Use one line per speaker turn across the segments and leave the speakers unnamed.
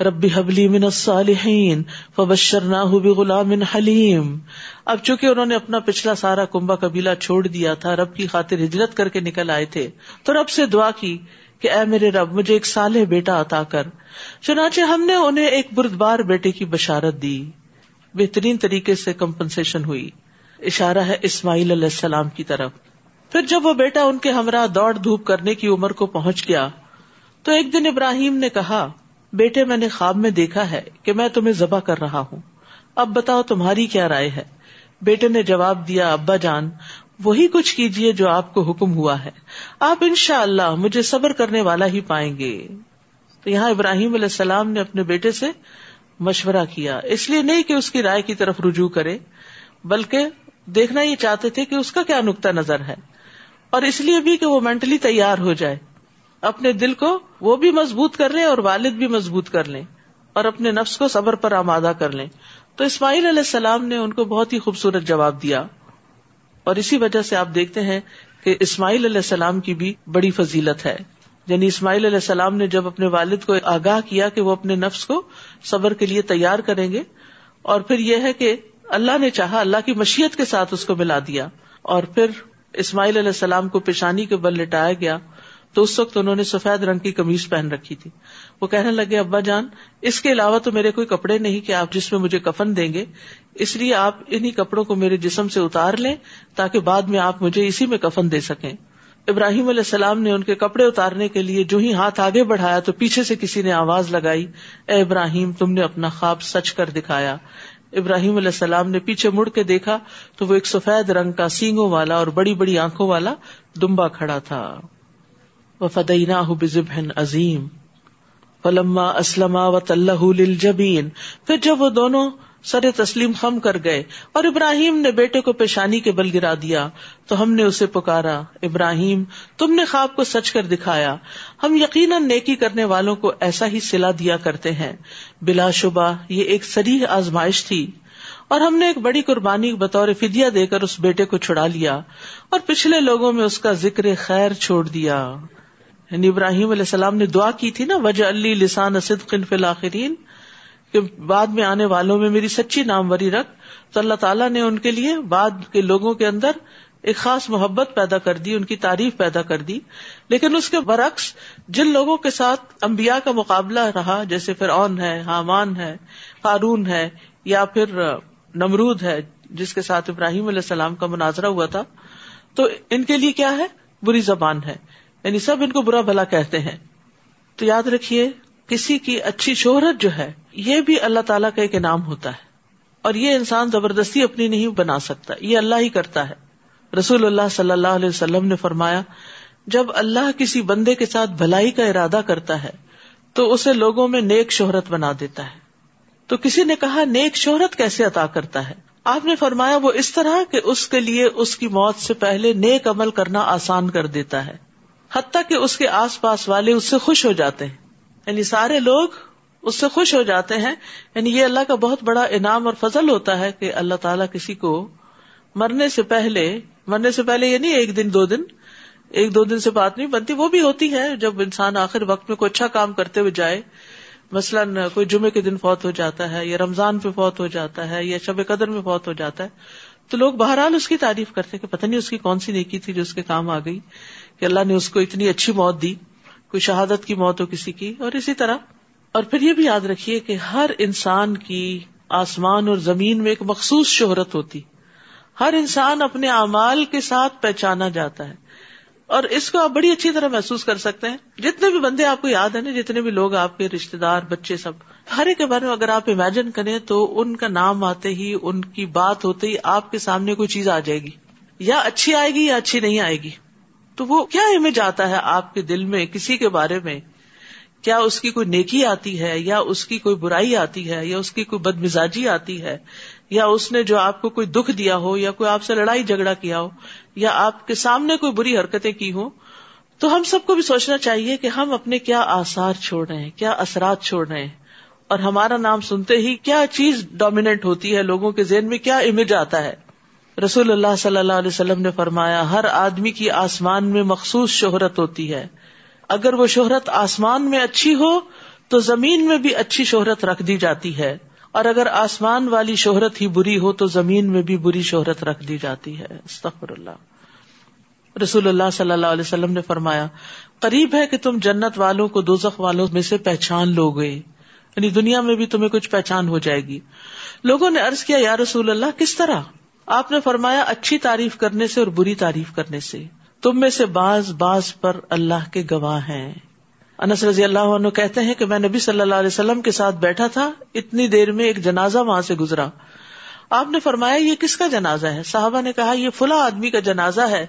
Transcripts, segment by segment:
ربی حبلی من الصالحین فبشرناہ بغلام حلیم۔ اب چونکہ انہوں نے اپنا پچھلا سارا کنبا قبیلہ چھوڑ دیا تھا، رب کی خاطر ہجرت کر کے نکل آئے تھے، تو رب سے دعا کی کہ اے میرے رب، مجھے ایک سالے بیٹا عطا کر۔ چنانچہ ہم نے انہیں ایک بردبار بیٹے کی بشارت دی۔ بہترین طریقے سے کمپنسیشن ہوئی۔ اشارہ ہے اسماعیل علیہ السلام کی طرف۔ پھر جب وہ بیٹا ان کے ہمراہ دوڑ دھوپ کرنے کی عمر کو پہنچ گیا، تو ایک دن ابراہیم نے کہا بیٹے میں نے خواب میں دیکھا ہے کہ میں تمہیں ذبح کر رہا ہوں۔ اب بتاؤ تمہاری کیا رائے ہے؟ بیٹے نے جواب دیا، ابا جان، وہی کچھ کیجیے جو آپ کو حکم ہوا ہے۔ آپ ان شاء اللہ مجھے صبر کرنے والا ہی پائیں گے۔ تو یہاں ابراہیم علیہ السلام نے اپنے بیٹے سے مشورہ کیا۔ اس لیے نہیں کہ اس کی رائے کی طرف رجوع کرے، بلکہ دیکھنا یہ چاہتے تھے کہ اس کا کیا نقطہ نظر ہے۔ اور اس لیے بھی کہ وہ مینٹلی تیار ہو جائے۔ اپنے دل کو وہ بھی مضبوط کر لیں اور والد بھی مضبوط کر لیں اور اپنے نفس کو صبر پر آمادہ کر لیں۔ تو اسماعیل علیہ السلام نے ان کو بہت ہی خوبصورت جواب دیا۔ اور اسی وجہ سے آپ دیکھتے ہیں کہ اسماعیل علیہ السلام کی بھی بڑی فضیلت ہے۔ یعنی اسماعیل علیہ السلام نے جب اپنے والد کو آگاہ کیا کہ وہ اپنے نفس کو صبر کے لیے تیار کریں گے، اور پھر یہ ہے کہ اللہ نے چاہا، اللہ کی مشیت کے ساتھ اس کو ملا دیا۔ اور پھر اسماعیل علیہ السلام کو پیشانی کے بل لٹایا گیا۔ تو اس وقت انہوں نے سفید رنگ کی کمیز پہن رکھی تھی۔ وہ کہنے لگے، ابا جان، اس کے علاوہ تو میرے کوئی کپڑے نہیں کہ آپ جس میں مجھے کفن دیں گے۔ اس لیے آپ انہیں کپڑوں کو میرے جسم سے اتار لیں تاکہ بعد میں آپ مجھے اسی میں کفن دے سکیں۔ ابراہیم علیہ السلام نے ان کے کپڑے اتارنے کے لیے جو ہی ہاتھ آگے بڑھایا تو پیچھے سے کسی نے آواز لگائی، اے ابراہیم، تم نے اپنا خواب سچ کر دکھایا۔ ابراہیم علیہ السلام نے پیچھے مڑ کے دیکھا تو وہ ایک سفید رنگ کا سینگوں والا اور بڑی بڑی آنکھوں والا دمبا کھڑا تھا۔ وہ فدینہ عظیم۔ فلما اسلم و جبین پھر جب وہ دونوں سر تسلیم خم کر گئے اور ابراہیم نے بیٹے کو پیشانی کے بل گرا دیا، تو ہم نے اسے پکارا، ابراہیم، تم نے خواب کو سچ کر دکھایا۔ ہم یقیناً نیکی کرنے والوں کو ایسا ہی سلا دیا کرتے ہیں۔ بلا شبہ یہ ایک سریح آزمائش تھی۔ اور ہم نے ایک بڑی قربانی بطور فدیا دے کر اس بیٹے کو چھڑا لیا اور پچھلے لوگوں میں اس کا ذکر خیر چھوڑ دیا۔ یعنی ابراہیم علیہ السلام نے دعا کی تھی نا، وجہ علی لسان صدق فی الآخرین کہ بعد میں آنے والوں میں میری سچی ناموری رکھ۔ تو اللہ تعالیٰ نے ان کے لیے بعد کے لوگوں کے اندر ایک خاص محبت پیدا کر دی، ان کی تعریف پیدا کر دی۔ لیکن اس کے برعکس جن لوگوں کے ساتھ امبیا کا مقابلہ رہا، جیسے پھر اون ہے، حامان ہے، قارون ہے، یا پھر نمرود ہے، جس کے ساتھ ابراہیم علیہ السلام کا مناظرہ ہوا تھا، تو ان کے لیے کیا ہے؟ بری زبان ہے۔ یعنی سب ان کو برا بھلا کہتے ہیں۔ تو یاد رکھیے، کسی کی اچھی شہرت جو ہے، یہ بھی اللہ تعالیٰ کا ایک انعام ہوتا ہے۔ اور یہ انسان زبردستی اپنی نہیں بنا سکتا، یہ اللہ ہی کرتا ہے۔ رسول اللہ صلی اللہ علیہ وسلم نے فرمایا، جب اللہ کسی بندے کے ساتھ بھلائی کا ارادہ کرتا ہے، تو اسے لوگوں میں نیک شہرت بنا دیتا ہے۔ تو کسی نے کہا، نیک شہرت کیسے عطا کرتا ہے؟ آپ نے فرمایا، وہ اس طرح کہ اس کے لیے اس کی موت سے پہلے نیک عمل کرنا آسان کر دیتا ہے۔ حتیٰ کہ اس کے آس پاس والے اس سے خوش ہو جاتے ہیں۔ یعنی سارے لوگ اس سے خوش ہو جاتے ہیں۔ یعنی یہ اللہ کا بہت بڑا انعام اور فضل ہوتا ہے کہ اللہ تعالیٰ کسی کو مرنے سے پہلے، مرنے سے پہلے یہ نہیں ایک دن، دو دن، ایک دو دن سے بات نہیں بنتی وہ بھی ہوتی ہے جب انسان آخر وقت میں کوئی اچھا کام کرتے ہوئے جائے۔ مثلاً کوئی جمعے کے دن فوت ہو جاتا ہے یا رمضان پہ فوت ہو جاتا ہے یا شب قدر میں فوت ہو جاتا ہے۔ تو لوگ بہرحال اس کی تعریف کرتے کہ پتہ نہیں اس کی کون سی نیکی تھی جو اس کے کام آ گئی۔ کہ اللہ نے اس کو اتنی اچھی موت دی، کوئی شہادت کی موت ہو کسی کی، اور اسی طرح۔ اور پھر یہ بھی یاد رکھیے کہ ہر انسان کی آسمان اور زمین میں ایک مخصوص شہرت ہوتی۔ ہر انسان اپنے اعمال کے ساتھ پہچانا جاتا ہے۔ اور اس کو آپ بڑی اچھی طرح محسوس کر سکتے ہیں۔ جتنے بھی بندے آپ کو یاد ہے نا، جتنے بھی لوگ آپ کے رشتے دار بچے سب، ہر ایک کے بارے میں اگر آپ امیجن کریں تو ان کا نام آتے ہی، ان کی بات ہوتے ہی آپ کے سامنے کوئی چیز آ جائے گی۔ یا اچھی آئے گی یا اچھی نہیں آئے گی۔ تو وہ کیا امیج آتا ہے آپ کے دل میں کسی کے بارے میں؟ کیا اس کی کوئی نیکی آتی ہے یا اس کی کوئی برائی آتی ہے یا اس کی کوئی بد مزاجی آتی ہے یا اس نے جو آپ کو کوئی دکھ دیا ہو یا کوئی آپ سے لڑائی جھگڑا کیا ہو یا آپ کے سامنے کوئی بری حرکتیں کی ہوں، تو ہم سب کو بھی سوچنا چاہیے کہ ہم اپنے کیا آسار چھوڑ رہے ہیں، کیا اثرات چھوڑ رہے ہیں۔ اور ہمارا نام سنتے ہی کیا چیز ڈومیننٹ ہوتی ہے لوگوں کے ذہن میں، کیا امیج آتا ہے؟ رسول اللہ صلی اللہ علیہ وسلم نے فرمایا، ہر آدمی کی آسمان میں مخصوص شہرت ہوتی ہے۔ اگر وہ شہرت آسمان میں اچھی ہو، تو زمین میں بھی اچھی شہرت رکھ دی جاتی ہے۔ اور اگر آسمان والی شہرت ہی بری ہو، تو زمین میں بھی بری شہرت رکھ دی جاتی ہے۔ استغفر اللہ۔ رسول اللہ صلی اللہ علیہ وسلم نے فرمایا، قریب ہے کہ تم جنت والوں کو دوزخ والوں میں سے پہچان لو گے یعنی دنیا میں بھی تمہیں کچھ پہچان ہو جائے گی۔ لوگوں نے ارض کیا، یا رسول اللہ، کس طرح؟ آپ نے فرمایا اچھی تعریف کرنے سے اور بری تعریف کرنے سے۔ تم میں سے باز باز پر اللہ کے گواہ ہیں۔ انس رضی اللہ عنہ کہتے ہیں کہ میں نبی صلی اللہ علیہ وسلم کے ساتھ بیٹھا تھا، اتنی دیر میں ایک جنازہ وہاں سے گزرا۔ آپ نے فرمایا یہ کس کا جنازہ ہے؟ صاحبہ نے کہا یہ فلاں آدمی کا جنازہ ہے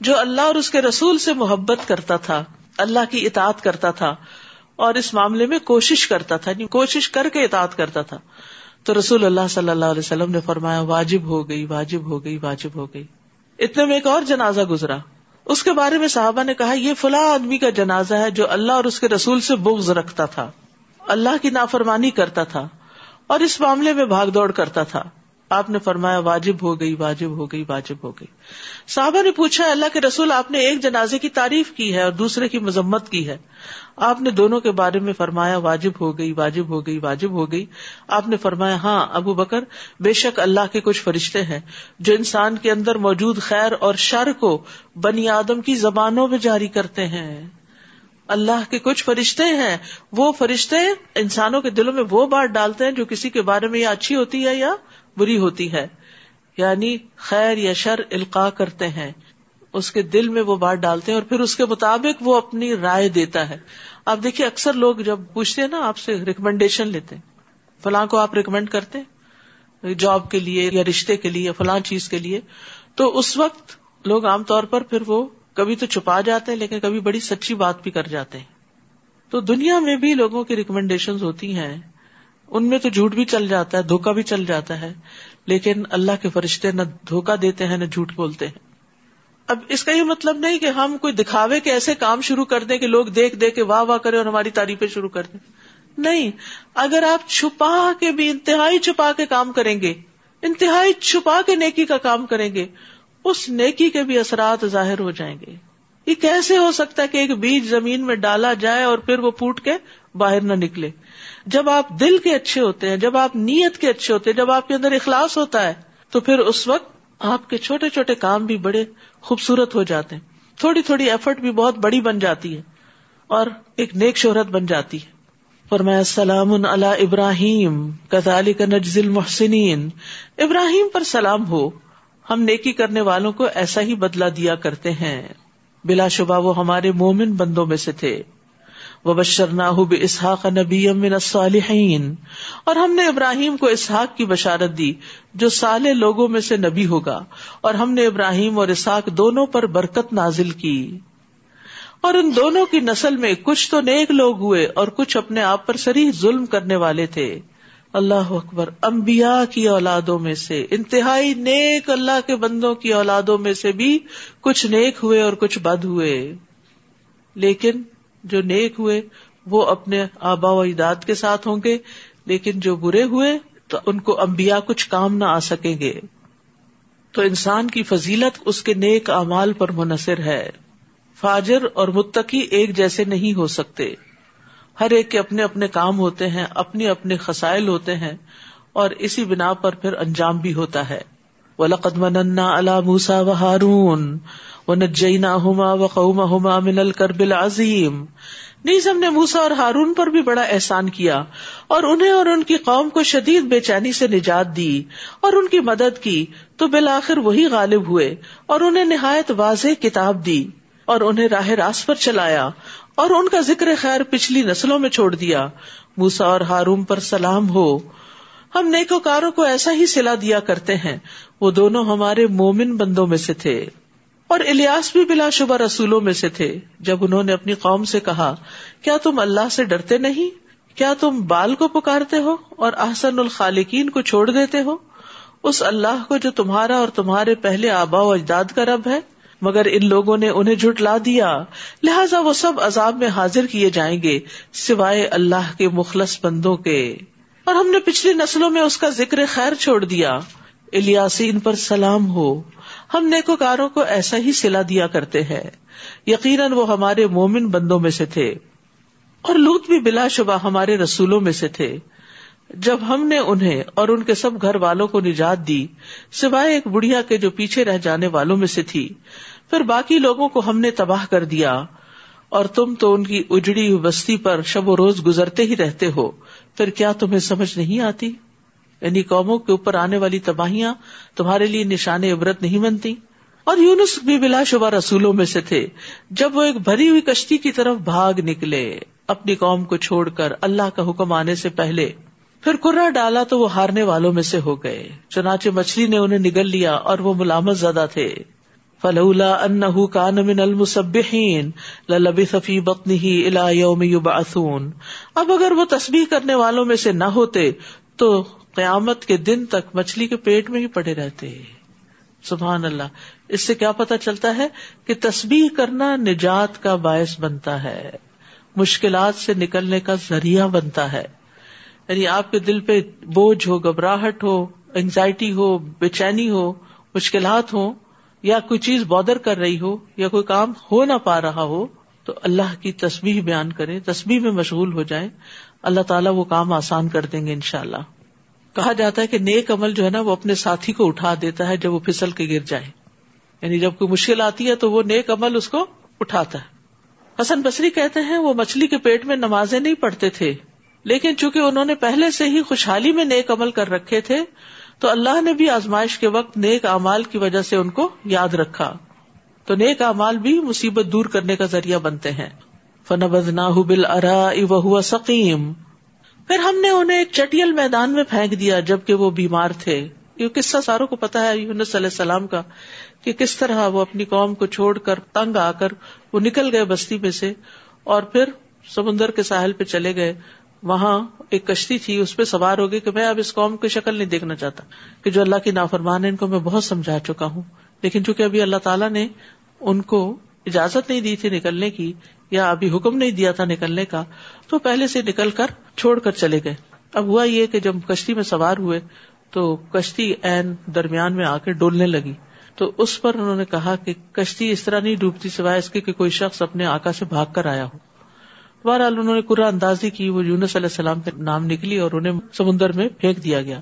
جو اللہ اور اس کے رسول سے محبت کرتا تھا، اللہ کی اطاعت کرتا تھا اور اس معاملے میں کوشش کرتا تھا یعنی کوشش کر کے اطاعت کرتا تھا۔ تو رسول اللہ صلی اللہ علیہ وسلم نے فرمایا، واجب ہو گئی، واجب ہو گئی، واجب ہو گئی۔ اتنے میں ایک اور جنازہ گزرا۔ اس کے بارے میں صحابہ نے کہا، یہ فلاں آدمی کا جنازہ ہے جو اللہ اور اس کے رسول سے بغض رکھتا تھا۔ اللہ کی نافرمانی کرتا تھا اور اس معاملے میں بھاگ دوڑ کرتا تھا۔ آپ نے فرمایا واجب ہو گئی، واجب ہو گئی، واجب ہو گئی۔ صحابہ نے پوچھا، اللہ کے رسول آپ نے ایک جنازے کی تعریف کی ہے اور دوسرے کی مذمت کی ہے؟ آپ نے دونوں کے بارے میں فرمایا واجب ہو گئی، واجب ہو گئی، واجب ہو گئی۔ آپ نے فرمایا ہاں ابو بکر، بے شک اللہ کے کچھ فرشتے ہیں جو انسان کے اندر موجود خیر اور شر کو بنی آدم کی زبانوں میں جاری کرتے ہیں۔ اللہ کے کچھ فرشتے ہیں، وہ فرشتے انسانوں کے دلوں میں وہ بات ڈالتے ہیں جو کسی کے بارے میں یا اچھی ہوتی ہے یا بری ہوتی ہے۔ یعنی خیر یا شر القاع کرتے ہیں۔ اس کے دل میں وہ بات ڈالتے ہیں اور پھر اس کے مطابق وہ اپنی رائے دیتا ہے۔ آپ دیکھیے اکثر لوگ جب پوچھتے ہیں نا، آپ سے ریکمینڈیشن لیتے ہیں۔ فلاں کو آپ ریکمینڈ کرتے جاب کے لیے یا رشتے کے لیے فلاں چیز کے لیے۔ تو اس وقت لوگ عام طور پر پھر وہ کبھی تو چھپا جاتے ہیں، لیکن کبھی بڑی سچی بات بھی کر جاتے ہیں۔ تو دنیا میں بھی لوگوں کی ریکمینڈیشن ہوتی ہیں۔ ان میں تو جھوٹ بھی چل جاتا ہے دھوکا بھی چل جاتا ہے، لیکن اللہ کے فرشتے نہ دھوکا دیتے ہیں، نہ جھوٹ بولتے ہیں۔ اب اس کا یہ مطلب نہیں کہ ہم کوئی دکھاوے کے ایسے کام شروع کر دیں کہ لوگ دیکھ دے کے واہ واہ کرے اور ہماری تعریفیں شروع کر دیں۔ نہیں، اگر آپ چھپا کے بھی، انتہائی چھپا کے کام کریں گے، انتہائی چھپا کے نیکی کا کام کریں گے، اس نیکی کے بھی اثرات ظاہر ہو جائیں گے۔ یہ کیسے ہو سکتا ہے کہ ایک بیج زمین میں ڈالا جائے اور پھر وہ پوٹ کے باہر نہ نکلے؟ جب آپ دل کے اچھے ہوتے ہیں، جب آپ نیت کے اچھے ہوتے ہیں، جب آپ کے اندر اخلاص ہوتا ہے، تو پھر اس وقت آپ کے چھوٹے چھوٹے کام بھی بڑے خوبصورت ہو جاتے ہیں۔ تھوڑی تھوڑی ایفرٹ بھی بہت بڑی بن جاتی ہے اور ایک نیک شہرت بن جاتی ہے۔ فرمایا، سلام اللہ ابراہیم کزالی کا نجزل محسنین ابراہیم پر سلام ہو، ہم نیکی کرنے والوں کو ایسا ہی بدلا دیا کرتے ہیں۔ بلا شبہ وہ ہمارے مومن بندوں میں سے تھے۔ اسحاق نبی الصالحین۔ اور ہم نے ابراہیم کو اسحاق کی بشارت دی، جو سالے لوگوں میں سے نبی ہوگا۔ اور ہم نے ابراہیم اور اسحاق دونوں پر برکت نازل کی۔ اور ان دونوں کی نسل میں کچھ تو نیک لوگ ہوئے اور کچھ اپنے آپ پر سری ظلم کرنے والے تھے۔ اللہ اکبر امبیا کی اولادوں میں سے، انتہائی نیک اللہ کے بندوں کی اولادوں میں سے بھی کچھ نیک ہوئے اور کچھ بد ہوئے۔ لیکن جو نیک ہوئے، وہ اپنے آبا و اجداد کے ساتھ ہوں گے، لیکن جو برے ہوئے، تو ان کو امبیا کچھ کام نہ آ سکیں گے۔ تو انسان کی فضیلت اس کے نیک اعمال پر منحصر ہے۔ فاجر اور متقی ایک جیسے نہیں ہو سکتے۔ ہر ایک کے اپنے اپنے کام ہوتے ہیں، اپنے اپنے خسائل ہوتے ہیں، اور اسی بنا پر پھر انجام بھی ہوتا ہے۔ وہ لقد من اللہ موسا و ہارون ہوما من الکربل عظیم نیز ہم نے موسا اور ہارون پر بھی بڑا احسان کیا اور انہیں اور ان کی قوم کو شدید بے چینی سے نجات دی اور ان کی مدد کی تو بالآخر وہی غالب ہوئے اور انہیں نہایت واضح کتاب دی اور انہیں راہ راست پر چلایا اور ان کا ذکر خیر پچھلی نسلوں میں چھوڑ دیا۔ موسا اور ہارون پر سلام ہو۔ ہم نیکوکاروں کو ایسا ہی سلا دیا کرتے ہیں۔ وہ دونوں ہمارے مومن بندوں میں سے تھے۔ اور الیاس بھی بلا شبہ رسولوں میں سے تھے۔ جب انہوں نے اپنی قوم سے کہا، کیا تم اللہ سے ڈرتے نہیں؟ کیا تم بال کو پکارتے ہو اور احسن الخالقین کو چھوڑ دیتے ہو؟ اس اللہ کو جو تمہارا اور تمہارے پہلے آبا و اجداد کا رب ہے، مگر ان لوگوں نے انہیں جھٹلا دیا۔ لہذا وہ سب عذاب میں حاضر کیے جائیں گے، سوائے اللہ کے مخلص بندوں کے۔ اور ہم نے پچھلی نسلوں میں اس کا ذکر خیر چھوڑ دیا۔ الیاسین پر سلام ہو۔ ہم نیکوکاروں کو ایسا ہی سلا دیا کرتے ہیں۔ یقیناً وہ ہمارے مومن بندوں میں سے تھے۔ اور لوت بھی بلا شبہ ہمارے رسولوں میں سے تھے۔ جب ہم نے انہیں اور ان کے سب گھر والوں کو نجات دی، سوائے ایک بڑھیا کے جو پیچھے رہ جانے والوں میں سے تھی، پھر باقی لوگوں کو ہم نے تباہ کر دیا۔ اور تم تو ان کی اجڑی بستی پر شب و روز گزرتے ہی رہتے ہو۔ پھر کیا تمہیں سمجھ نہیں آتی؟ یعنی قوموں کے اوپر آنے والی تباہیاں تمہارے لیے نشان عبرت نہیں بنتی۔ اور یونس بھی بلا شبہ رسولوں میں سے تھے۔ جب وہ ایک بھری ہوئی کشتی کی طرف بھاگ نکلے، اپنی قوم کو چھوڑ کر اللہ کا حکم آنے سے پہلے پھر کرا ڈالا تو وہ ہارنے والوں میں سے ہو گئے۔ چنانچہ مچھلی نے انہیں نگل لیا اور وہ ملامت زدہ تھے۔ فلولا ان کان من المسبحین للبث فی بطنه الى یوم یبعثون اب اگر وہ تسبیح کرنے والوں میں سے نہ ہوتے تو قیامت کے دن تک مچھلی کے پیٹ میں ہی پڑے رہتے ہیں۔ سبحان اللہ۔ اس سے کیا پتا چلتا ہے کہ تسبیح کرنا نجات کا باعث بنتا ہے۔ مشکلات سے نکلنے کا ذریعہ بنتا ہے۔ یعنی آپ کے دل پہ بوجھ ہو، گھبراہٹ ہو اینگزائٹی ہو بے چینی ہو، مشکلات ہو یا کوئی چیز بادر کر رہی ہو، یا کوئی کام ہو نہ پا رہا ہو، تو اللہ کی تصویر بیان کرے تصویر میں مشغول ہو جائے اللہ تعالیٰ وہ کام آسان کر دیں گے ان شاء اللہ کہا جاتا ہے کہ نیک عمل جو ہے نا وہ اپنے ساتھی کو اٹھا دیتا ہے جب وہ پھسل کے گر جائے۔ یعنی جب کوئی مشکل آتی ہے تو وہ نیک عمل اس کو اٹھاتا ہے۔ حسن بصری کہتے ہیں وہ مچھلی کے پیٹ میں نمازیں نہیں پڑھتے تھے، لیکن چونکہ انہوں نے پہلے سے ہی خوشحالی میں نیک عمل کر رکھے تھے، تو اللہ نے بھی آزمائش کے وقت نیک امال کی وجہ سے ان کو یاد رکھا۔ تو نیک امال بھی مصیبت دور کرنے کا ذریعہ بنتے ہیں۔ فن بدنا بل ارا سکیم پھر ہم نے انہیں ایک چٹیل میدان میں پھینک دیا جبکہ وہ بیمار تھے۔ یہ قصہ ساروں کو پتا ہے، یونس علیہ السلام کا، کہ کس طرح وہ اپنی قوم کو چھوڑ کر تنگ آ کر وہ نکل گئے بستی میں سے اور پھر سمندر کے ساحل پہ چلے گئے۔ وہاں ایک کشتی تھی، اس پہ سوار ہو گئی کہ میں اب اس قوم کی شکل نہیں دیکھنا چاہتا، کہ جو اللہ کی نافرمان ہے، ان کو میں بہت سمجھا چکا ہوں۔ لیکن چونکہ ابھی اللہ تعالیٰ نے ان کو اجازت نہیں دی تھی نکلنے کی، یا ابھی حکم نہیں دیا تھا نکلنے کا، تو پہلے سے نکل کر چھوڑ کر چلے گئے۔ اب ہوا یہ کہ جب کشتی میں سوار ہوئے تو کشتی این درمیان میں آ کے ڈولنے لگی۔ تو اس پر انہوں نے کہا کہ کشتی اس طرح نہیں ڈوبتی سوائے اس کے کہ کوئی شخص اپنے آکا سے بھاگ کر آیا ہو۔ بہرحال انہوں نے قرآن اندازی کی، وہ یونس علیہ السلام کے نام نکلی اور انہیں سمندر میں پھینک دیا گیا۔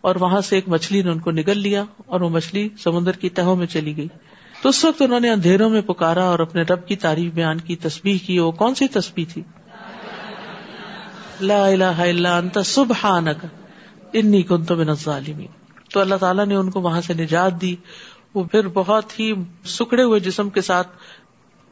اور وہاں سے ایک مچھلی نے ان کو نگل لیا اور وہ مچھلی سمندر کی تہوں میں چلی گئی۔ تو اس وقت انہوں نے اندھیروں میں پکارا اور اپنے رب کی تعریف بیان کی تصویر کی۔ وہ کون سی تصویر تھی؟ لا الہ الا انت سبحانک، انی کنت من الظالمین۔ تو اللہ تعالیٰ نے ان کو وہاں سے نجات دی۔ وہ پھر بہت ہی سکڑے ہوئے جسم کے ساتھ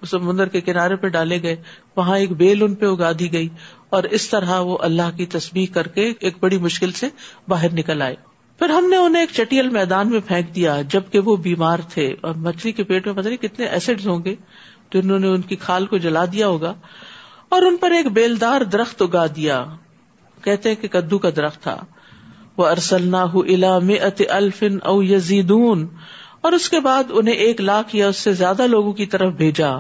سمندر کے کنارے پہ ڈالے گئے۔ وہاں ایک بیل ان پہ اگا دی گئی۔ اور اس طرح وہ اللہ کی تصویر کر کے ایک بڑی مشکل سے باہر نکل آئے۔ پھر ہم نے انہیں ایک چٹیل میدان میں پھینک دیا، جبکہ وہ بیمار تھے۔ اور مچھلی کے پیٹ میں پتہ نہیں کتنے ایسڈ ہوں گے جنہوں نے ان کی کھال کو جلا دیا ہوگا۔ اور ان پر ایک بیلدار درخت اگا دیا۔ کہتے کہ کدو کا درخت تھا۔ وہ ارسل الا الفن او یزیدون اور اس کے بعد انہیں ایک لاکھ یا اس سے زیادہ لوگوں کی طرف بھیجا۔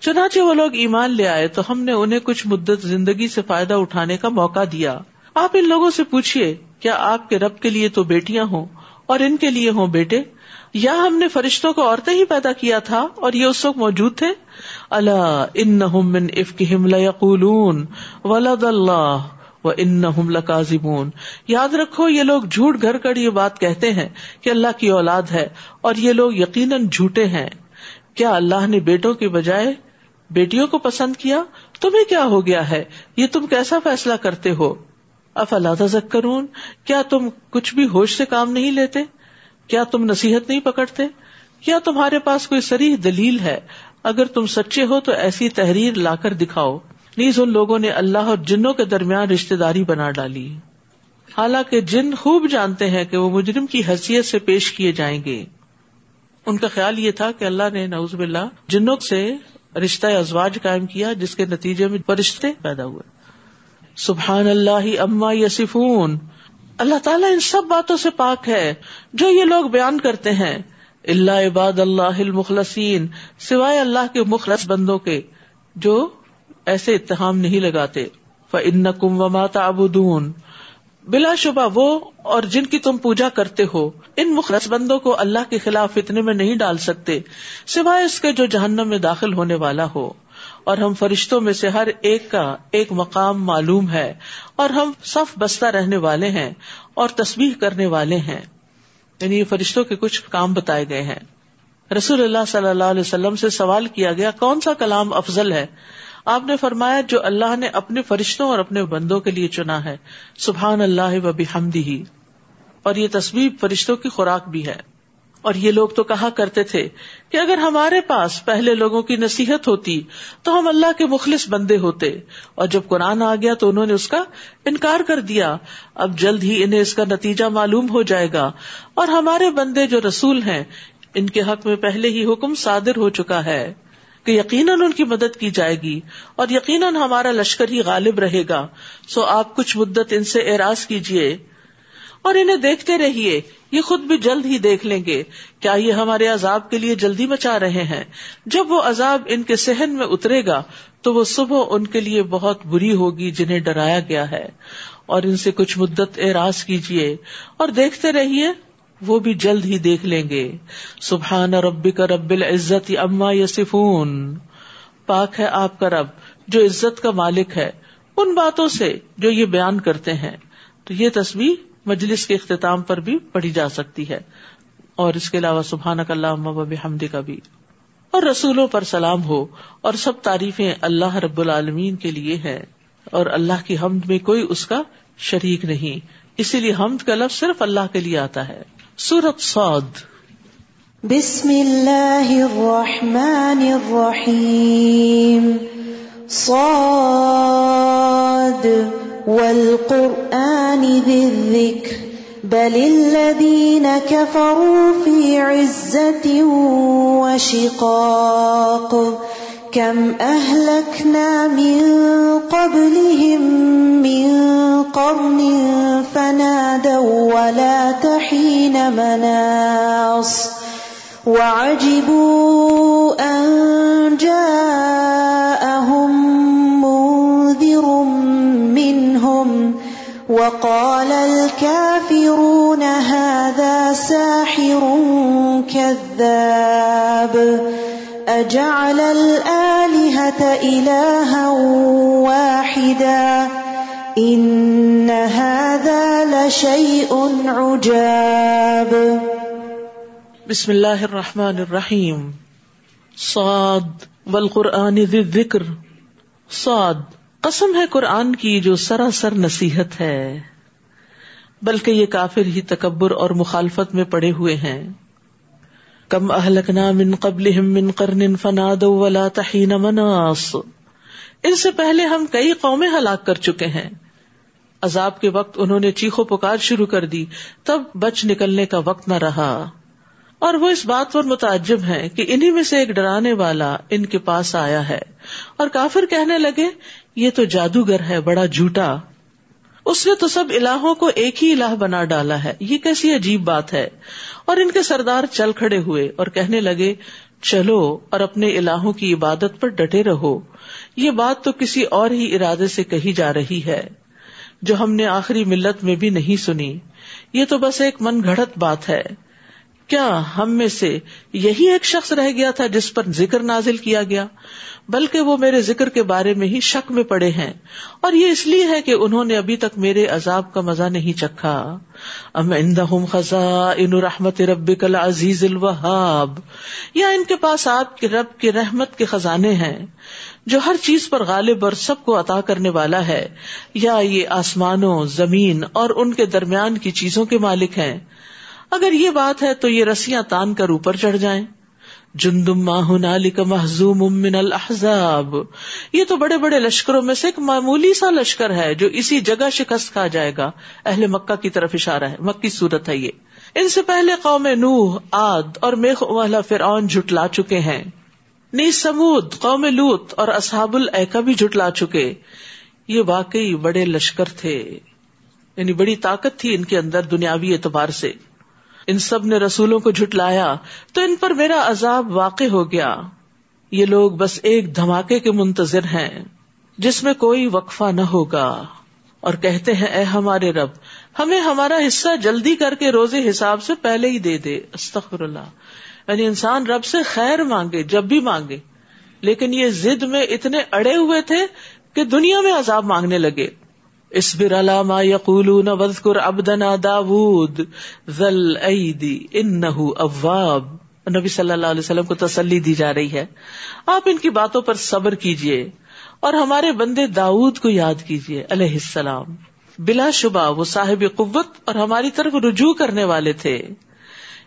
چنانچہ وہ لوگ ایمان لے آئے تو ہم نے انہیں کچھ مدت زندگی سے فائدہ اٹھانے کا موقع دیا۔ آپ ان لوگوں سے پوچھیے کیا آپ کے رب کے لیے تو بیٹیاں ہوں اور ان کے لیے ہوں بیٹے؟ یا ہم نے فرشتوں کو عورتیں ہی پیدا کیا تھا اور یہ اس وقت موجود تھے؟ اللہ ان افک ولد اللہ و ان لکازبون یاد رکھو، یہ لوگ جھوٹ گھر کر یہ بات کہتے ہیں کہ اللہ کی اولاد ہے اور یہ لوگ یقیناً جھوٹے ہیں۔ کیا اللہ نے بیٹوں کے بجائے بیٹیوں کو پسند کیا؟ تمہیں کیا ہو گیا ہے؟ یہ تم کیسا فیصلہ کرتے ہو؟ اف اللہ تذکرون، کیا تم کچھ بھی ہوش سے کام نہیں لیتے؟ کیا تم نصیحت نہیں پکڑتے؟ کیا تمہارے پاس کوئی سریح دلیل ہے؟ اگر تم سچے ہو تو ایسی تحریر لا کر دکھاؤ۔ نیز ان لوگوں نے اللہ اور جنوں کے درمیان رشتے داری بنا ڈالی۔ حالانکہ جن خوب جانتے ہیں کہ وہ مجرم کی حیثیت سے پیش کیے جائیں گے۔ ان کا خیال یہ تھا کہ اللہ نے نوز باللہ جنوں سے رشتہ ازواج قائم کیا جس کے نتیجے میں فرشتے پیدا ہوئے۔ سبحان اللہ اما یسفون اللہ تعالیٰ ان سب باتوں سے پاک ہے جو یہ لوگ بیان کرتے ہیں۔ اللہ عباد اللہ المخلصین سوائے اللہ کے مخلص بندوں کے جو ایسے اتحام نہیں لگاتے۔ ان کم و ماتا ابودون بلا شبہ وہ اور جن کی تم پوجا کرتے ہو، ان مخلص بندوں کو اللہ کے خلاف اتنے میں نہیں ڈال سکتے، سوائے اس کے جو جہنم میں داخل ہونے والا ہو۔ اور ہم فرشتوں میں سے ہر ایک کا ایک مقام معلوم ہے اور ہم صف بستہ رہنے والے ہیں اور تصویر کرنے والے ہیں۔ یعنی یہ فرشتوں کے کچھ کام بتائے گئے ہیں۔ رسول اللہ صلی اللہ علیہ وسلم سے سوال کیا گیا، کون سا کلام افضل ہے؟ آپ نے فرمایا، جو اللہ نے اپنے فرشتوں اور اپنے بندوں کے لیے چنا ہے، سبحان اللہ و بحمدہ۔ اور یہ تصویر فرشتوں کی خوراک بھی ہے۔ اور یہ لوگ تو کہا کرتے تھے کہ اگر ہمارے پاس پہلے لوگوں کی نصیحت ہوتی تو ہم اللہ کے مخلص بندے ہوتے۔ اور جب قرآن آ گیا تو انہوں نے اس کا انکار کر دیا۔ اب جلد ہی انہیں اس کا نتیجہ معلوم ہو جائے گا۔ اور ہمارے بندے جو رسول ہیں، ان کے حق میں پہلے ہی حکم صادر ہو چکا ہے کہ یقیناً ان کی مدد کی جائے گی۔ اور یقیناً ہمارا لشکر ہی غالب رہے گا۔ سو آپ کچھ مدت ان سے اعراض کیجیے اور انہیں دیکھتے رہیے، یہ خود بھی جلد ہی دیکھ لیں گے۔ کیا یہ ہمارے عذاب کے لیے جلدی مچا رہے ہیں؟ جب وہ عذاب ان کے سہن میں اترے گا، تو وہ صبح ان کے لیے بہت بری ہوگی جنہیں ڈرایا گیا ہے۔ اور ان سے کچھ مدت اعراض کیجیے اور دیکھتے رہیے، وہ بھی جلد ہی دیکھ لیں گے۔ سبحان ربی کا رب العزت اما یسفون پاک ہے آپ کا رب، جو عزت کا مالک ہے۔ ان باتوں سے جو یہ بیان کرتے ہیں۔ تو یہ تصویر مجلس کے اختتام پر بھی پڑھی جا سکتی ہے۔ اور اس کے علاوہ سبحان کا حمد کا بھی۔ اور رسولوں پر سلام ہو اور سب تعریفیں اللہ رب العالمین کے لیے ہے اور اللہ کی حمد میں کوئی اس کا شریک نہیں۔ اسی لیے حمد کا لفظ صرف اللہ کے لیے آتا ہے۔ سورت سعود
بسم اللہ الرحمن الرحیم۔ صاد والقرآن ذي الذكر بل الذين كفروا في عزة وشقاق كم أهلكنا من قبلهم من قرن فنادوا ولا تحين مناص وعجبوا أن جاءهم منذر وقال الكافرون هذا ساحر كذاب. أجعل الآلهة إلها واحدا. إن هذا لشيء عجاب.
بسم الله الرحمن الرحيم. صاد. والقرآن ذي الذكر. صاد. قسم ہے قرآن کی جو سراسر نصیحت ہے، بلکہ یہ کافر ہی تکبر اور مخالفت میں پڑے ہوئے ہیں۔ کم اہلکنا من قبل من قرن فناد ولا تحین مناس ان سے پہلے ہم کئی قومیں ہلاک کر چکے ہیں۔ عذاب کے وقت انہوں نے چیخو پکار شروع کر دی، تب بچ نکلنے کا وقت نہ رہا۔ اور وہ اس بات پر متعجب ہے کہ انہیں میں سے ایک ڈرانے والا ان کے پاس آیا ہے۔ اور کافر کہنے لگے یہ تو جادوگر ہے، بڑا جھوٹا۔ اس نے تو سب الہوں کو ایک ہی الہ بنا ڈالا ہے۔ یہ کیسی عجیب بات ہے۔ اور ان کے سردار چل کھڑے ہوئے اور کہنے لگے، چلو اور اپنے الہوں کی عبادت پر ڈٹے رہو۔ یہ بات تو کسی اور ہی ارادے سے کہی جا رہی ہے، جو ہم نے آخری ملت میں بھی نہیں سنی۔ یہ تو بس ایک من گھڑت بات ہے۔ کیا ہم میں سے یہی ایک شخص رہ گیا تھا جس پر ذکر نازل کیا گیا؟ بلکہ وہ میرے ذکر کے بارے میں ہی شک میں پڑے ہیں۔ اور یہ اس لیے ہے کہ انہوں نے ابھی تک میرے عذاب کا مزہ نہیں چکھا۔ ام خزا ان رحمت رب کل عزیز الوہاب۔ یا ان کے پاس آپ کے رب کے رحمت کے خزانے ہیں، جو ہر چیز پر غالب اور سب کو عطا کرنے والا ہے۔ یا یہ آسمانوں، زمین اور ان کے درمیان کی چیزوں کے مالک ہیں۔ اگر یہ بات ہے تو یہ رسیاں تان کر اوپر چڑھ جائیں۔ جندم محزوم من الحضاب یہ تو بڑے بڑے لشکروں میں سے ایک معمولی سا لشکر ہے جو اسی جگہ شکست کھا جائے گا۔ اہل مکہ کی طرف اشارہ ہے۔ مکی صورت ہے یہ۔ ان سے پہلے قوم نوح آد اور میخ والا فرعون جھٹلا چکے ہیں۔ نی سمود، قوم لوت اور اصحاب العقا بھی جھٹلا چکے۔ یہ واقعی بڑے لشکر تھے۔ یعنی بڑی طاقت تھی ان کے اندر دنیاوی اعتبار سے۔ ان سب نے رسولوں کو جھٹلایا، تو ان پر میرا عذاب واقع ہو گیا۔ یہ لوگ بس ایک دھماکے کے منتظر ہیں، جس میں کوئی وقفہ نہ ہوگا۔ اور کہتے ہیں، اے ہمارے رب، ہمیں ہمارا حصہ جلدی کر کے روزے حساب سے پہلے ہی دے دے۔ استخر اللہ یعنی انسان رب سے خیر مانگے، جب بھی مانگے۔ لیکن یہ زد میں اتنے اڑے ہوئے تھے کہ دنیا میں عذاب مانگنے لگے۔ اس بر علامہ یقول وزقر ابدنا داود ذل عیدی ان اواب۔ نبی صلی اللہ علیہ وسلم کو تسلی دی جا رہی ہے۔ آپ ان کی باتوں پر صبر کیجیے اور ہمارے بندے داود کو یاد کیجیے علیہ السلام۔ بلا شبہ وہ صاحب قوت اور ہماری طرف رجوع کرنے والے تھے۔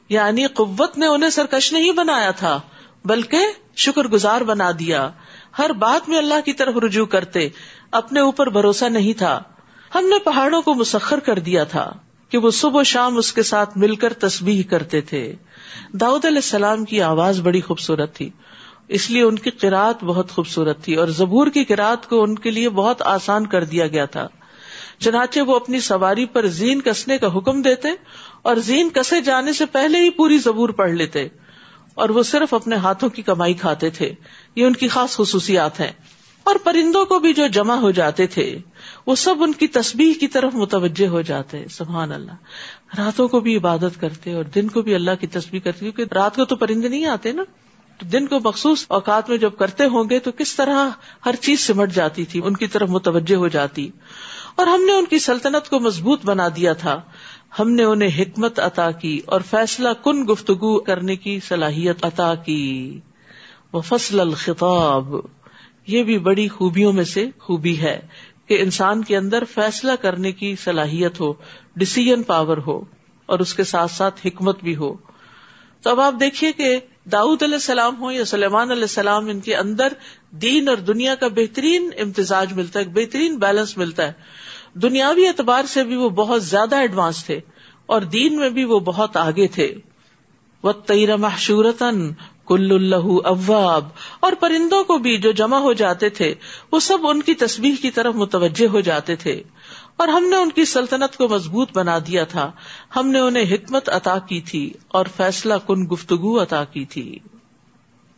یعنی قوت نے انہیں سرکش نہیں بنایا تھا، بلکہ شکر گزار بنا دیا۔ ہر بات میں اللہ کی طرف رجوع کرتے، اپنے اوپر بھروسہ نہیں تھا۔ ہم نے پہاڑوں کو مسخر کر دیا تھا کہ وہ صبح و شام اس کے ساتھ مل کر تسبیح کرتے تھے۔ داؤد علیہ السلام کی آواز بڑی خوبصورت تھی، اس لیے ان کی قرآت بہت خوبصورت تھی اور زبور کی قرآت کو ان کے لیے بہت آسان کر دیا گیا تھا۔ چنانچہ وہ اپنی سواری پر زین کسنے کا حکم دیتے اور زین کسے جانے سے پہلے ہی پوری زبور پڑھ لیتے اور وہ صرف اپنے ہاتھوں کی کمائی کھاتے تھے۔ یہ ان کی خاص خصوصیات ہیں۔ اور پرندوں کو بھی جو جمع ہو جاتے تھے، وہ سب ان کی تسبیح کی طرف متوجہ ہو جاتے، سبحان اللہ۔ راتوں کو بھی عبادت کرتے اور دن کو بھی اللہ کی تسبیح کرتے، کیونکہ رات کو تو پرندے نہیں آتے نا۔ دن کو مخصوص اوقات میں جب کرتے ہوں گے تو کس طرح ہر چیز سمٹ جاتی تھی، ان کی طرف متوجہ ہو جاتی۔ اور ہم نے ان کی سلطنت کو مضبوط بنا دیا تھا۔ ہم نے انہیں حکمت عطا کی اور فیصلہ کن گفتگو کرنے کی صلاحیت عطا کی۔ وہ فصل الخطاب۔ یہ بھی بڑی خوبیوں میں سے خوبی ہے کہ انسان کے اندر فیصلہ کرنے کی صلاحیت ہو ڈسیزن پاور ہو، اور اس کے ساتھ ساتھ حکمت بھی ہو۔ تو اب آپ دیکھیے کہ داؤد علیہ السلام ہو یا سلیمان علیہ السلام، ان کے اندر دین اور دنیا کا بہترین امتزاج ملتا ہے بہترین بیلنس ملتا ہے۔ دنیاوی اعتبار سے بھی وہ بہت زیادہ ایڈوانس تھے اور دین میں بھی وہ بہت آگے تھے۔ وہ تیر محشورتن کل اللہ اواب، اور پرندوں کو بھی جو جمع ہو جاتے تھے، وہ سب ان کی تصویر کی طرف متوجہ ہو جاتے تھے۔ اور ہم نے ان کی سلطنت کو مضبوط بنا دیا تھا۔ ہم نے انہیں حکمت عطا کی تھی اور فیصلہ کن گفتگو عطا کی تھی۔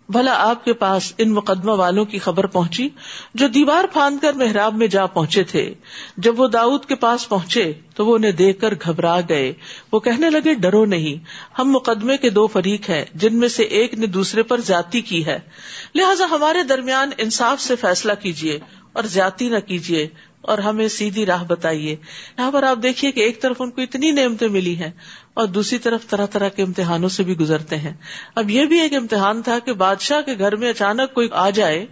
بھلا آپ کے پاس ان مقدمہ والوں کی خبر پہنچی جو دیوار پھاند کر محراب میں جا پہنچے تھے۔ جب وہ داؤد کے پاس پہنچے تو وہ انہیں دیکھ کر گھبرا گئے۔ وہ کہنے لگے، ڈرو نہیں، ہم مقدمے کے دو فریق ہیں، جن میں سے ایک نے دوسرے پر زیادتی کی ہے۔ لہٰذا ہمارے درمیان انصاف سے فیصلہ کیجیے اور زیادتی نہ کیجیے اور ہمیں سیدھی راہ بتائیے۔ یہاں پر آپ دیکھیے کہ ایک طرف ان کو اتنی نعمتیں ملی ہیں اور دوسری طرف طرح طرح کے امتحانوں سے بھی گزرتے ہیں۔ اب یہ بھی ایک امتحان تھا کہ بادشاہ کے گھر میں اچانک کوئی آ جائے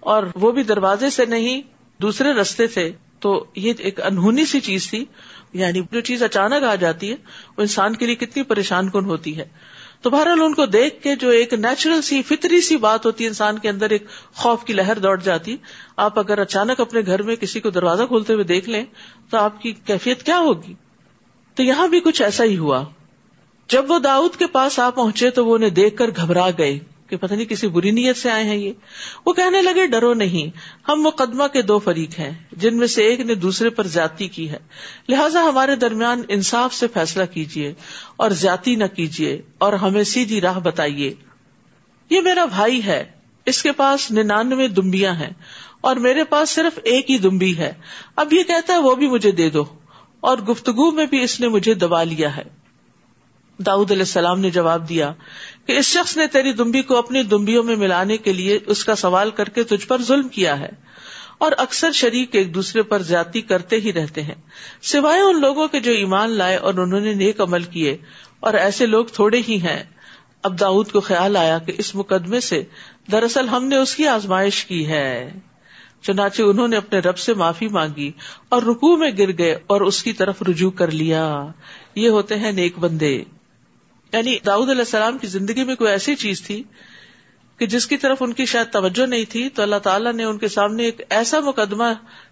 اور وہ بھی دروازے سے نہیں، دوسرے رستے سے تو یہ ایک انہونی سی چیز تھی یعنی جو چیز اچانک آ جاتی ہے، وہ انسان کے لیے کتنی پریشان کن ہوتی ہے۔ تو بہرحال ان کو دیکھ کے جو ایک نیچرل سی، فطری سی بات ہوتی ہے انسان کے اندر ایک خوف کی لہر دوڑ جاتی۔ آپ اگر اچانک اپنے گھر میں کسی کو دروازہ کھولتے ہوئے دیکھ لیں، تو آپ کی کیفیت کیا ہوگی؟ تو یہاں بھی کچھ ایسا ہی ہوا۔ جب وہ داؤد کے پاس آ پہنچے تو وہ انہیں دیکھ کر گھبرا گئے۔ کہ پتہ نہیں کسی بری نیت سے آئے ہیں یہ۔ وہ کہنے لگے، ڈرو نہیں، ہم مقدمہ کے دو فریق ہیں، جن میں سے ایک نے دوسرے پر زیادتی کی ہے۔ لہٰذا ہمارے درمیان انصاف سے فیصلہ کیجیے اور زیادتی نہ کیجیے اور ہمیں سیدھی راہ بتائیے۔ یہ میرا بھائی ہے، اس کے پاس ننانوے دمبیاں ہیں اور میرے پاس صرف ایک ہی دمبی ہے۔ اب یہ کہتا ہے، وہ بھی مجھے دے دو۔ اور گفتگو میں بھی اس نے مجھے دبا لیا ہے۔ داؤد علیہ السلام نے جواب دیا کہ اس شخص نے تیری دمبی کو اپنی دمبیوں میں ملانے کے لیے اس کا سوال کر کے تجھ پر ظلم کیا ہے اور اکثر شریک ایک دوسرے پر زیادتی کرتے ہی رہتے ہیں۔ سوائے ان لوگوں کے جو ایمان لائے اور انہوں نے نیک عمل کیے اور ایسے لوگ تھوڑے ہی ہیں۔ اب داؤد کو خیال آیا کہ اس مقدمے سے دراصل ہم نے اس کی آزمائش کی ہے۔ چنانچہ انہوں نے اپنے رب سے معافی مانگی اور رکو میں گر گئے اور اس کی طرف رجوع کر لیا۔ یہ ہوتے ہیں نیک بندے۔ یعنی داؤد علیہ السلام کی زندگی میں کوئی ایسی چیز تھی کہ جس کی طرف ان کی شاید توجہ نہیں تھی، تو اللہ تعالیٰ نے ان کے سامنے ایک ایسا مقدمہ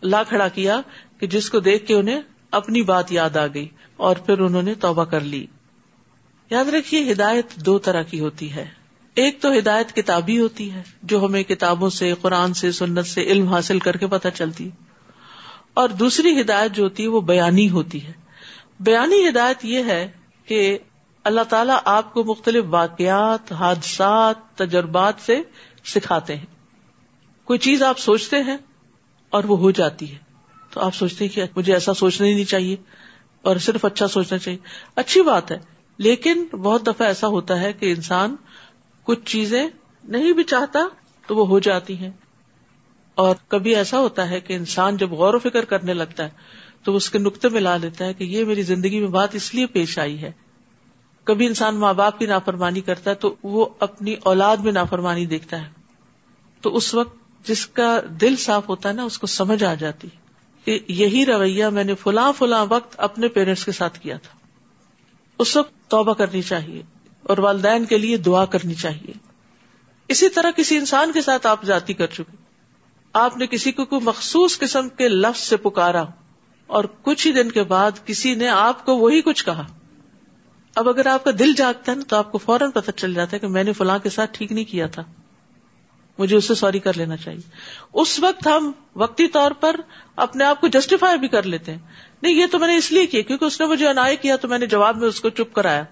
لا کھڑا کیا کہ جس کو دیکھ کے انہیں اپنی بات یاد آ گئی اور پھر انہوں نے توبہ کر لی۔ یاد رکھیے، ہدایت دو طرح کی ہوتی ہے۔ ایک تو ہدایت کتابی ہوتی ہے، جو ہمیں کتابوں سے، قرآن سے، سنت سے علم حاصل کر کے پتہ چلتی۔ اور دوسری ہدایت جو ہوتی ہے، وہ بیانی ہوتی ہے۔ بیانی ہدایت یہ ہے کہ اللہ تعالیٰ آپ کو مختلف واقعات، حادثات، تجربات سے سکھاتے ہیں۔ کوئی چیز آپ سوچتے ہیں اور وہ ہو جاتی ہے۔ تو آپ سوچتے ہیں کہ مجھے ایسا سوچنا ہی نہیں چاہیے اور صرف اچھا سوچنا چاہیے۔ اچھی بات ہے، لیکن بہت دفعہ ایسا ہوتا ہے کہ انسان کچھ چیزیں نہیں بھی چاہتا تو وہ ہو جاتی ہیں۔ اور کبھی ایسا ہوتا ہے کہ انسان جب غور و فکر کرنے لگتا ہے تو اس کے نقطے میں لا لیتا ہے کہ یہ میری زندگی میں بات اس لیے پیش آئی ہے کبھی انسان ماں باپ کی نافرمانی کرتا ہے تو وہ اپنی اولاد میں نافرمانی دیکھتا ہے۔ تو اس وقت جس کا دل صاف ہوتا ہے نا، اس کو سمجھ آ جاتی کہ یہی رویہ میں نے فلاں فلاں وقت اپنے پیرنٹس کے ساتھ کیا تھا۔ اس وقت توبہ کرنی چاہیے اور والدین کے لیے دعا کرنی چاہیے۔ اسی طرح کسی انسان کے ساتھ آپ ذاتی کر چکے۔ آپ نے کسی کو کوئی مخصوص قسم کے لفظ سے پکارا اور کچھ ہی دن کے بعد کسی نے آپ کو وہی کچھ کہا۔ اب اگر آپ کا دل جاگتا ہے نا تو آپ کو فوراً پتہ چل جاتا ہے کہ میں نے فلاں کے ساتھ ٹھیک نہیں کیا تھا۔ مجھے اسے سوری کر لینا چاہیے۔ اس وقت ہم وقتی طور پر اپنے آپ کو جسٹیفائی بھی کر لیتے ہیں۔ نہیں، یہ تو میں نے اس لیے کیا کیونکہ اس نے مجھے انائے کیا تو میں نے جواب میں اس کو چپ کرایا۔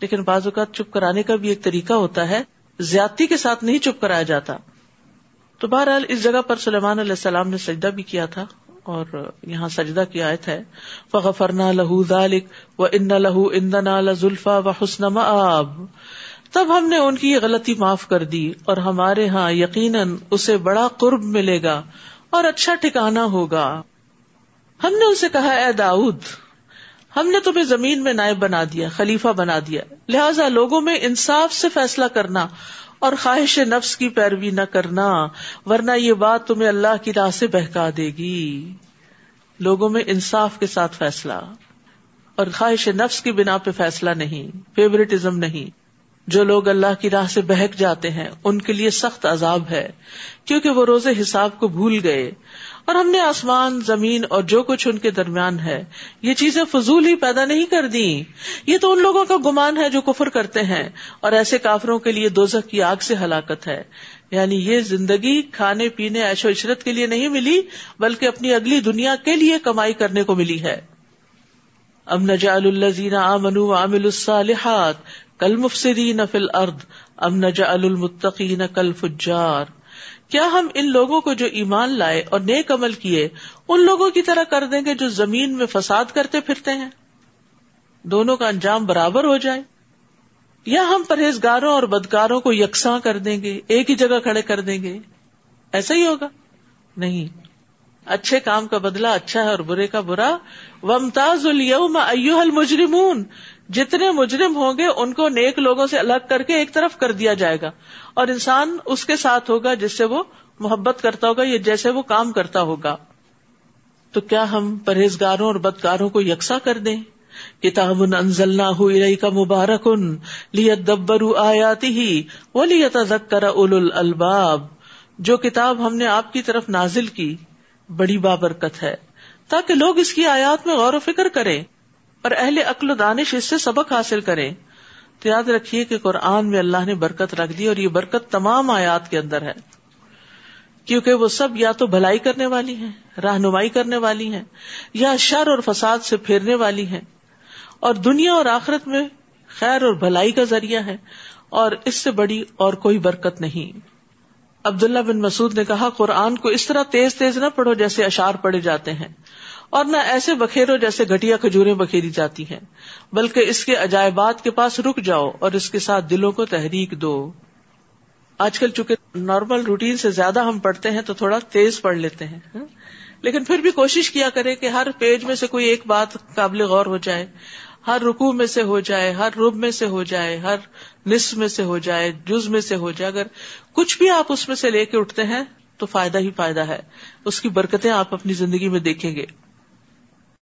لیکن بعض اوقات چپ کرانے کا بھی ایک طریقہ ہوتا ہے، زیادتی کے ساتھ نہیں چپ کرایا جاتا۔ تو بہرحال اس جگہ پر سلیمان علیہ السلام نے سجدہ بھی کیا تھا۔ اور یہاں سجدہ کی آیت ہے، فغفرنا لہو ذالک و ان لہو اندنا لزلفا و حسن آب تب ہم نے ان کی یہ غلطی معاف کر دی اور ہمارے ہاں یقیناً اسے بڑا قرب ملے گا اور اچھا ٹھکانا ہوگا۔ ہم نے اسے کہا، اے داؤد، ہم نے تمہیں زمین میں نائب بنا دیا، خلیفہ بنا دیا۔ لہذا لوگوں میں انصاف سے فیصلہ کرنا اور خواہش نفس کی پیروی نہ کرنا، ورنہ یہ بات تمہیں اللہ کی راہ سے بہکا دے گی۔ لوگوں میں انصاف کے ساتھ فیصلہ۔ اور خواہش نفس کی بنا پہ فیصلہ نہیں فیورٹزم نہیں۔ جو لوگ اللہ کی راہ سے بہک جاتے ہیں، ان کے لیے سخت عذاب ہے۔ کیونکہ وہ روزے حساب کو بھول گئے۔ اور ہم نے آسمان، زمین اور جو کچھ ان کے درمیان ہے، یہ چیزیں فضول ہی پیدا نہیں کر دی یہ تو ان لوگوں کا گمان ہے جو کفر کرتے ہیں، اور ایسے کافروں کے لیے دوزخ کی آگ سے ہلاکت ہے۔ یعنی یہ زندگی کھانے، پینے ایشو عشرت کے لیے نہیں ملی، بلکہ اپنی اگلی دنیا کے لیے کمائی کرنے کو ملی ہے۔ ام نجعل الذین آمنوا وعملوا الصالحات کل مفسرین فی الارض، ام نجعل المتقین کل فجار کیا ہم ان لوگوں کو جو ایمان لائے اور نیک عمل کیے، ان لوگوں کی طرح کر دیں گے جو زمین میں فساد کرتے پھرتے ہیں؟ دونوں کا انجام برابر ہو جائے؟ یا ہم پرہیزگاروں اور بدکاروں کو یکساں کر دیں گے، ایک ہی جگہ کھڑے کر دیں گے؟ ایسا ہی ہوگا؟ نہیں۔ اچھے کام کا بدلہ اچھا ہے اور برے کا برا۔ ومتاز اليوم ایوہ المجرمون۔ جتنے مجرم ہوں گے، ان کو نیک لوگوں سے الگ کر کے ایک طرف کر دیا جائے گا۔ اور انسان اس کے ساتھ ہوگا جس سے وہ محبت کرتا ہوگا یا جیسے وہ کام کرتا ہوگا۔ تو کیا ہم پرہیزگاروں اور بدکاروں کو یکساں کر دیں؟ کتاب انزلنا ہوئی کا مبارک ان لیت دبرو آیاتی ہی وہ لیت اول الباب جو کتاب ہم نے آپ کی طرف نازل کی، بڑی بابرکت ہے۔ تاکہ لوگ اس کی آیات میں غور و فکر کریں۔ اور اہل عقل و دانش اس سے سبق حاصل کریں۔ تو یاد رکھیے کہ قرآن میں اللہ نے برکت رکھ دی اور یہ برکت تمام آیات کے اندر ہے۔ کیونکہ وہ سب یا تو بھلائی کرنے والی ہیں، رہنمائی کرنے والی ہیں، یا شر اور فساد سے پھیرنے والی ہیں۔ اور دنیا اور آخرت میں خیر اور بھلائی کا ذریعہ ہے اور اس سے بڑی اور کوئی برکت نہیں۔ عبداللہ بن مسعود نے کہا، قرآن کو اس طرح تیز تیز نہ پڑھو جیسے اشار پڑے جاتے ہیں۔ اور نہ ایسے بکھیرو جیسے گٹیا کھجورے بکھیری جاتی ہیں، بلکہ اس کے عجائبات کے پاس رک جاؤ اور اس کے ساتھ دلوں کو تحریک دو۔ آج کل چونکہ نارمل روٹین سے زیادہ ہم پڑھتے ہیں تو تھوڑا تیز پڑھ لیتے ہیں۔ لیکن پھر بھی کوشش کیا کرے کہ ہر پیج میں سے کوئی ایک بات قابل غور ہو جائے، ہر رکو میں سے ہو جائے، ہر روب میں سے ہو جائے، ہر نصف میں سے ہو جائے، جز میں سے ہو جائے۔ اگر کچھ بھی آپ اس میں سے لے کے اٹھتے ہیں تو فائدہ ہی فائدہ ہے۔ اس کی برکتیں آپ اپنی زندگی میں دیکھیں گے۔